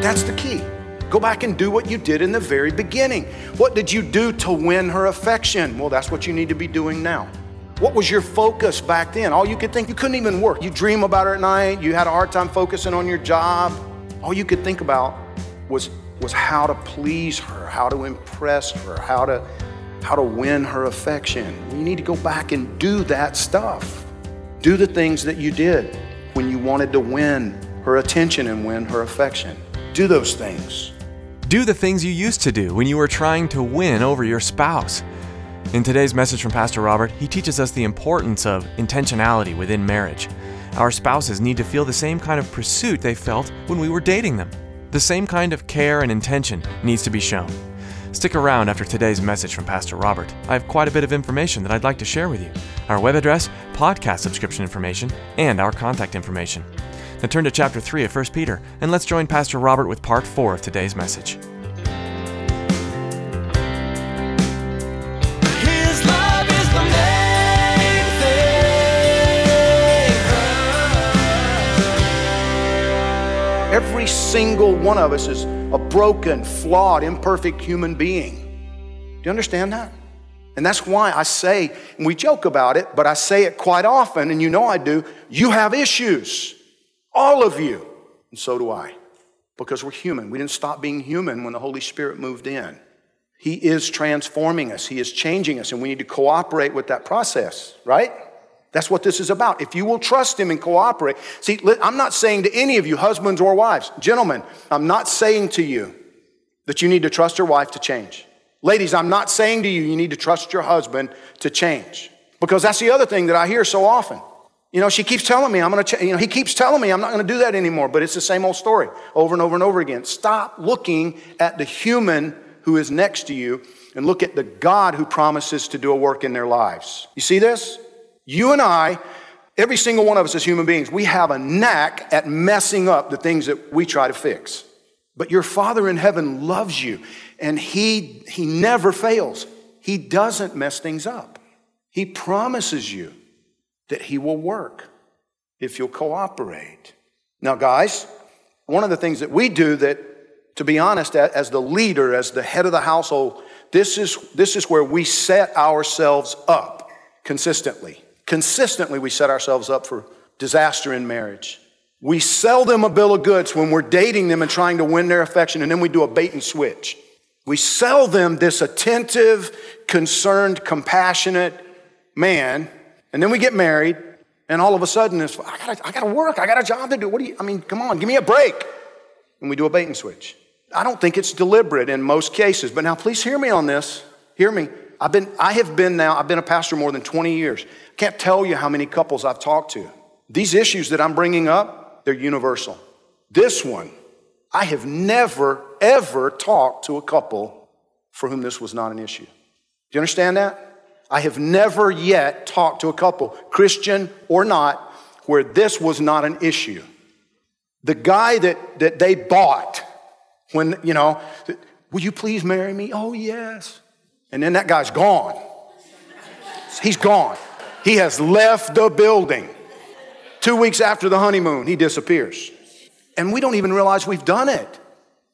That's the key. Go back and do what you did in the very beginning. What did you do to win her affection? Well, that's what you need to be doing now. What was your focus back then? All you could think, you couldn't even work. You dream about her at night, you had a hard time focusing on your job. All you could think about was, was how to please her, how to impress her, how to, how to win her affection. You need to go back and do that stuff. Do the things that you did when you wanted to win her attention and win her affection. Do those things. Do the things you used to do when you were trying to win over your spouse. In today's message from Pastor Robert, he teaches us the importance of intentionality within marriage. Our spouses need to feel the same kind of pursuit they felt when we were dating them. The same kind of care and intention needs to be shown. Stick around after today's message from Pastor Robert. I have quite a bit of information that I'd like to share with you our web address, podcast subscription information, and our contact information. Now turn to chapter 3 of 1 Peter, and let's join Pastor Robert with part 4 of today's message. His love is the main thing. Every single one of us is a broken, flawed, imperfect human being. Do you understand that? And that's why I say, and we joke about it, but I say it quite often, and you know I do, you have issues. All of you. And so do I. Because we're human. We didn't stop being human when the Holy Spirit moved in. He is transforming us, He is changing us, and we need to cooperate with that process, right? That's what this is about. If you will trust Him and cooperate. See, I'm not saying to any of you, husbands or wives, gentlemen, I'm not saying to you that you need to trust your wife to change. Ladies, I'm not saying to you, you need to trust your husband to change. Because that's the other thing that I hear so often. You know, she keeps telling me I'm going to, you know, he keeps telling me I'm not going to do that anymore, but it's the same old story over and over and over again. Stop looking at the human who is next to you and look at the God who promises to do a work in their lives. You see this? You and I, every single one of us as human beings, we have a knack at messing up the things that we try to fix. But your Father in heaven loves you, and He, he never fails. He doesn't mess things up. He promises you that He will work if you'll cooperate. Now, guys, one of the things that we do that, to be honest, as the leader, as the head of the household, this is, this is where we set ourselves up consistently. Consistently, we set ourselves up for disaster in marriage. We sell them a bill of goods when we're dating them and trying to win their affection, and then we do a bait and switch. We sell them this attentive, concerned, compassionate man, and then we get married, and all of a sudden it's, I gotta, I gotta work, I got a job to do. What do you, I mean, come on, give me a break. And we do a bait and switch. I don't think it's deliberate in most cases, but now please hear me on this. Hear me. I've been, I have been now, I've been a pastor more than 20 years. Can't tell you how many couples I've talked to. These issues that I'm bringing up, they're universal. This one, I have never, ever talked to a couple for whom this was not an issue. Do you understand that? I have never yet talked to a couple, Christian or not, where this was not an issue. The guy that, that they bought when, you know, will you please marry me? Oh, yes. And then that guy's gone. He's gone. He has left the building. Two weeks after the honeymoon, he disappears. And we don't even realize we've done it.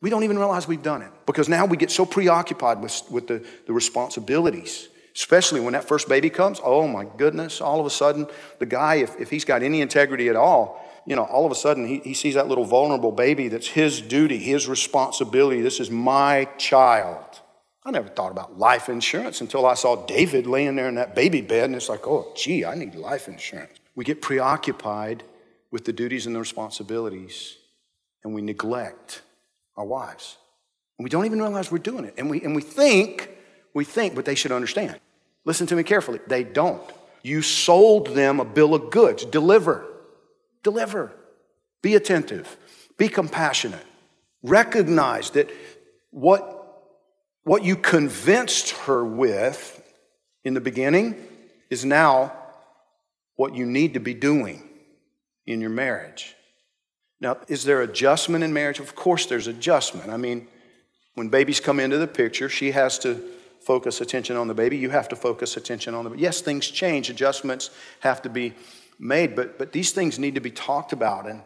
We don't even realize we've done it because now we get so preoccupied with, with the, the responsibilities, especially when that first baby comes. Oh my goodness, all of a sudden, the guy, if, if he's got any integrity at all, you know, all of a sudden he, he sees that little vulnerable baby that's his duty, his responsibility. This is my child. I never thought about life insurance until I saw David laying there in that baby bed, and it's like, oh, gee, I need life insurance. We get preoccupied with the duties and the responsibilities, and we neglect our wives. And we don't even realize we're doing it. And we, and we think, we think, but they should understand. Listen to me carefully. They don't. You sold them a bill of goods. Deliver. Deliver. Be attentive. Be compassionate. Recognize that what, what you convinced her with in the beginning is now what you need to be doing in your marriage. Now, is there adjustment in marriage? Of course, there's adjustment. I mean, when babies come into the picture, she has to focus attention on the baby. You have to focus attention on the baby. Yes, things change, adjustments have to be made, but, but these things need to be talked about and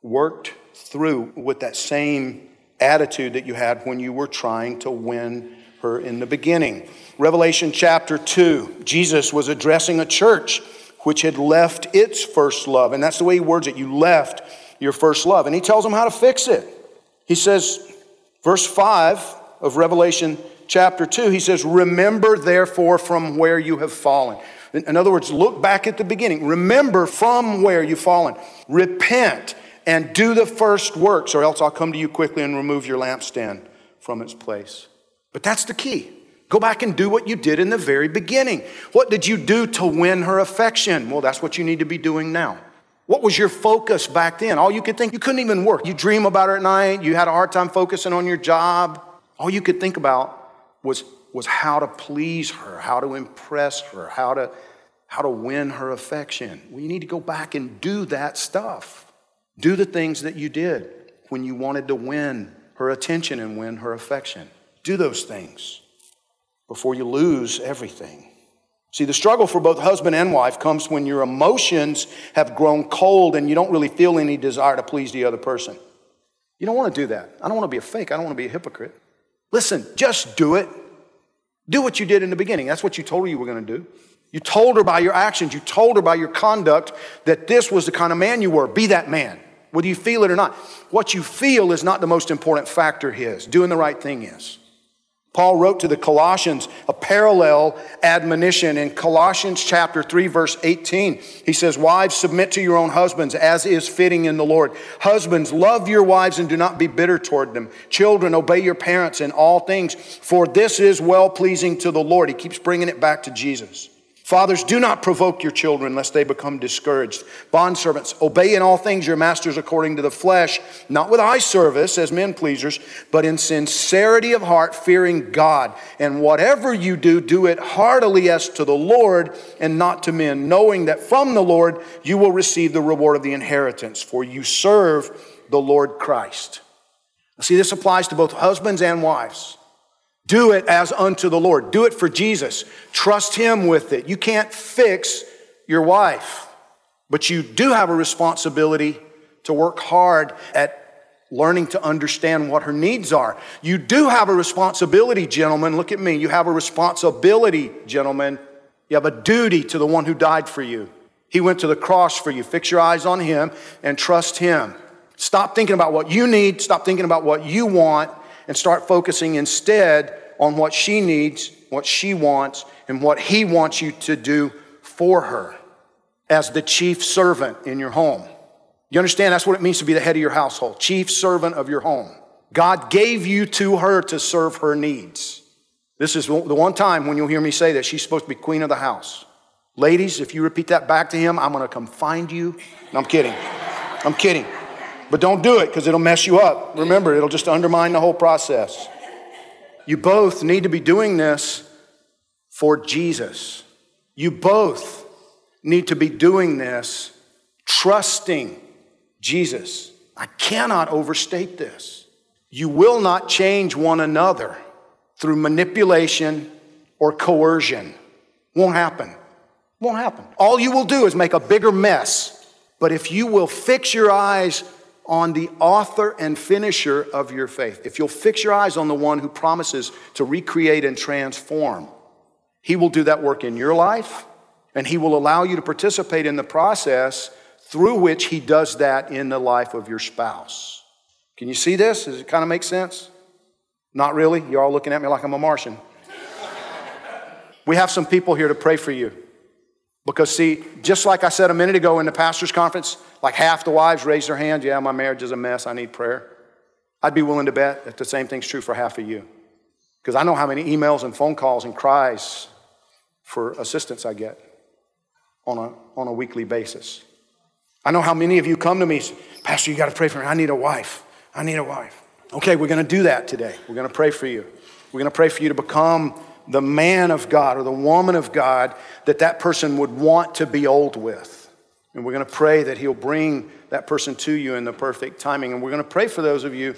worked through with that same attitude that you had when you were trying to win her in the beginning. Revelation chapter 2, Jesus was addressing a church which had left its first love. And that's the way he words it you left your first love. And he tells them how to fix it. He says, verse 5 of Revelation chapter 2, he says, Remember therefore from where you have fallen. In other words, look back at the beginning. Remember from where you've fallen. Repent and do the first works, or else I'll come to you quickly and remove your lampstand from its place. But that's the key. Go back and do what you did in the very beginning. What did you do to win her affection? Well, that's what you need to be doing now. What was your focus back then? All you could think, you couldn't even work. You dream about her at night, you had a hard time focusing on your job. All you could think about was, was how to please her, how to impress her, how to, how to win her affection. Well, you need to go back and do that stuff. Do the things that you did when you wanted to win her attention and win her affection. Do those things before you lose everything. See, the struggle for both husband and wife comes when your emotions have grown cold and you don't really feel any desire to please the other person. You don't want to do that. I don't want to be a fake. I don't want to be a hypocrite. Listen, just do it. Do what you did in the beginning. That's what you told her you were going to do. You told her by your actions, you told her by your conduct that this was the kind of man you were. Be that man whether you feel it or not. What you feel is not the most important factor, his. Doing the right thing is. Paul wrote to the Colossians a parallel admonition in Colossians chapter 3 verse 18. He says, "Wives submit to your own husbands as is fitting in the Lord. Husbands, love your wives and do not be bitter toward them. Children, obey your parents in all things, for this is well-pleasing to the Lord." He keeps bringing it back to Jesus. Fathers, do not provoke your children lest they become discouraged. Bondservants, obey in all things your masters according to the flesh, not with eye service as men pleasers, but in sincerity of heart, fearing God. And whatever you do, do it heartily as to the Lord and not to men, knowing that from the Lord you will receive the reward of the inheritance, for you serve the Lord Christ. See, this applies to both husbands and wives. Do it as unto the Lord. Do it for Jesus. Trust Him with it. You can't fix your wife, but you do have a responsibility to work hard at learning to understand what her needs are. You do have a responsibility, gentlemen. Look at me. You have a responsibility, gentlemen. You have a duty to the one who died for you. He went to the cross for you. Fix your eyes on Him and trust Him. Stop thinking about what you need. Stop thinking about what you want and start focusing instead on what she needs, what she wants, and what he wants you to do for her as the chief servant in your home. You understand that's what it means to be the head of your household, chief servant of your home. God gave you to her to serve her needs. This is the one time when you'll hear me say that she's supposed to be queen of the house. Ladies, if you repeat that back to him, I'm going to come find you. No, I'm kidding. I'm kidding. But don't do it because it'll mess you up. Remember, it'll just undermine the whole process. You both need to be doing this for Jesus. You both need to be doing this trusting Jesus. I cannot overstate this. You will not change one another through manipulation or coercion. Won't happen. Won't happen. All you will do is make a bigger mess. But if you will fix your eyes on the author and finisher of your faith, if you'll fix your eyes on the one who promises to recreate and transform, he will do that work in your life and he will allow you to participate in the process through which he does that in the life of your spouse. Can you see this? Does it kind of make sense? Not really. You're all looking at me like I'm a Martian. we have some people here to pray for you. Because, see, just like I said a minute ago in the pastor's conference, like half the wives raised their hand, yeah, my marriage is a mess, I need prayer. I'd be willing to bet that the same thing's true for half of you. Because I know how many emails and phone calls and cries for assistance I get on a, on a weekly basis. I know how many of you come to me, Pastor, you got to pray for me. I need a wife. I need a wife. Okay, we're going to do that today. We're going to pray for you. We're going to pray for you to become the man of God or the woman of God that that person would want to be old with. And we're going to pray that He'll bring that person to you in the perfect timing. And we're going to pray for those of you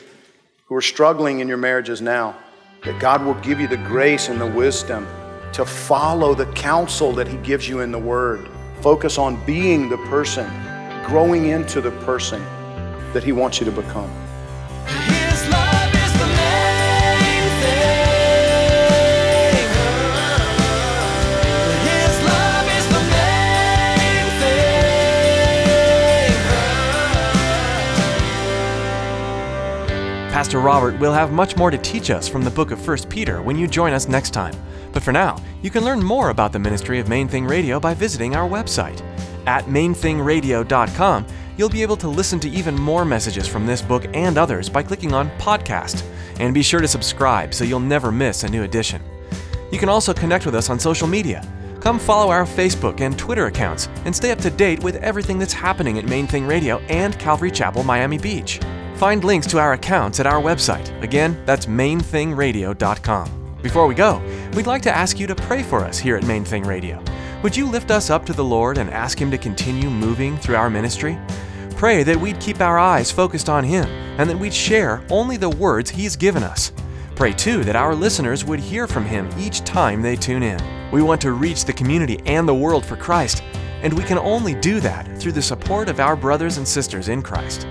who are struggling in your marriages now, that God will give you the grace and the wisdom to follow the counsel that He gives you in the Word. Focus on being the person, growing into the person that He wants you to become. Pastor Robert will have much more to teach us from the book of 1 Peter when you join us next time. But for now, you can learn more about the ministry of Main Thing Radio by visiting our website. At mainthingradio.com, you'll be able to listen to even more messages from this book and others by clicking on Podcast. And be sure to subscribe so you'll never miss a new edition. You can also connect with us on social media. Come follow our Facebook and Twitter accounts and stay up to date with everything that's happening at Main Thing Radio and Calvary Chapel, Miami Beach. Find links to our accounts at our website. Again, that's mainthingradio.com. Before we go, we'd like to ask you to pray for us here at Main Thing Radio. Would you lift us up to the Lord and ask Him to continue moving through our ministry? Pray that we'd keep our eyes focused on Him and that we'd share only the words He's given us. Pray too that our listeners would hear from Him each time they tune in. We want to reach the community and the world for Christ, and we can only do that through the support of our brothers and sisters in Christ.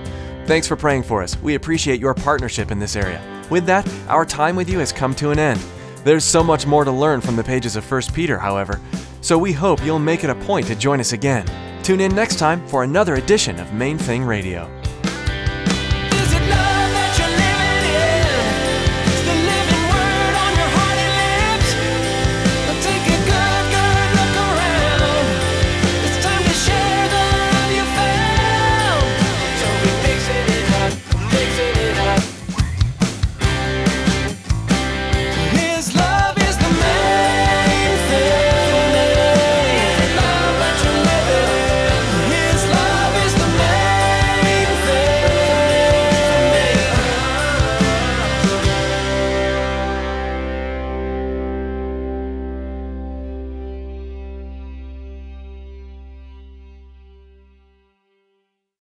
Thanks for praying for us. We appreciate your partnership in this area. With that, our time with you has come to an end. There's so much more to learn from the pages of 1 Peter, however, so we hope you'll make it a point to join us again. Tune in next time for another edition of Main Thing Radio.